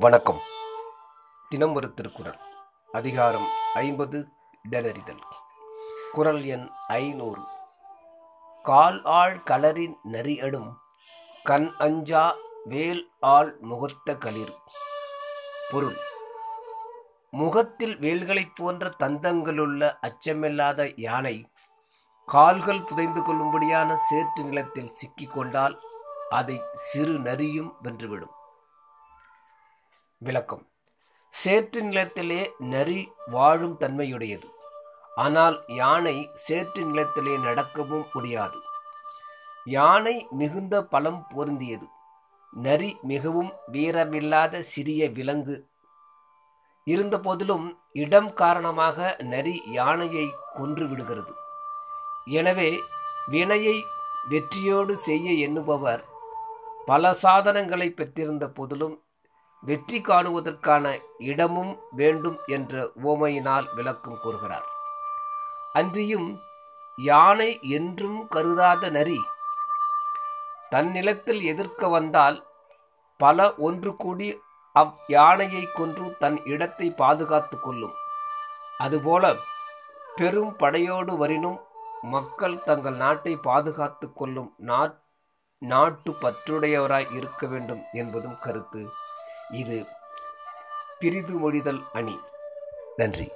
வணக்கம். தினம் ஒரு திருக்குறள். அதிகாரம் ஐம்பது இடனறிதல் குரல் எண் ஐநூறு. கால் ஆள் களரின் நரியடும் கண் அஞ்சா வேல் ஆள் முகத்த களிர். பொருள். முகத்தில் வேல்களைப் போன்ற தந்தங்களுள்ள அச்சமில்லாத யானை கால்கள் புதைந்து கொள்ளும்படியான சேற்று நிலத்தில் சிக்கிக்கொண்டால் அதை சிறு நரியும் வென்றுவிடும். விளக்கம். சேற்று நிலத்திலே நரி வாழும் தன்மையுடையது. ஆனால் யானை சேற்று நிலத்திலே நடக்கவும் முடியாது. யானை மிகுந்த பலம் பொருந்தியது. நரி மிகவும் வீரமில்லாத சிறிய விலங்கு. இருந்தபோதிலும் இடம் காரணமாக நரி யானையை கொன்று விடுகிறது. எனவே வினையை வெற்றியோடு செய்ய எண்ணுபவர் பல சாதனங்களை பெற்றிருந்த போதிலும் வெற்றி காணுவதற்கான இடமும் வேண்டும் என்ற உவமையினால் விளக்கம் கூறுகிறார். அன்றியும் யானை என்றும் கருதாத நரி தன் நிலத்தில் எதிர்க்க வந்தால் பல ஒன்று கூடி அவ் யானையை கொன்று தன் இடத்தை பாதுகாத்து கொள்ளும். அதுபோல பெரும் படையோடு வரினும் மக்கள் தங்கள் நாட்டை பாதுகாத்து கொள்ளும் நாட்டு பற்றுடையவராய் இருக்க வேண்டும் என்பதும் கருத்து. இது பிரிது மொழிதல் அணி. நன்றி.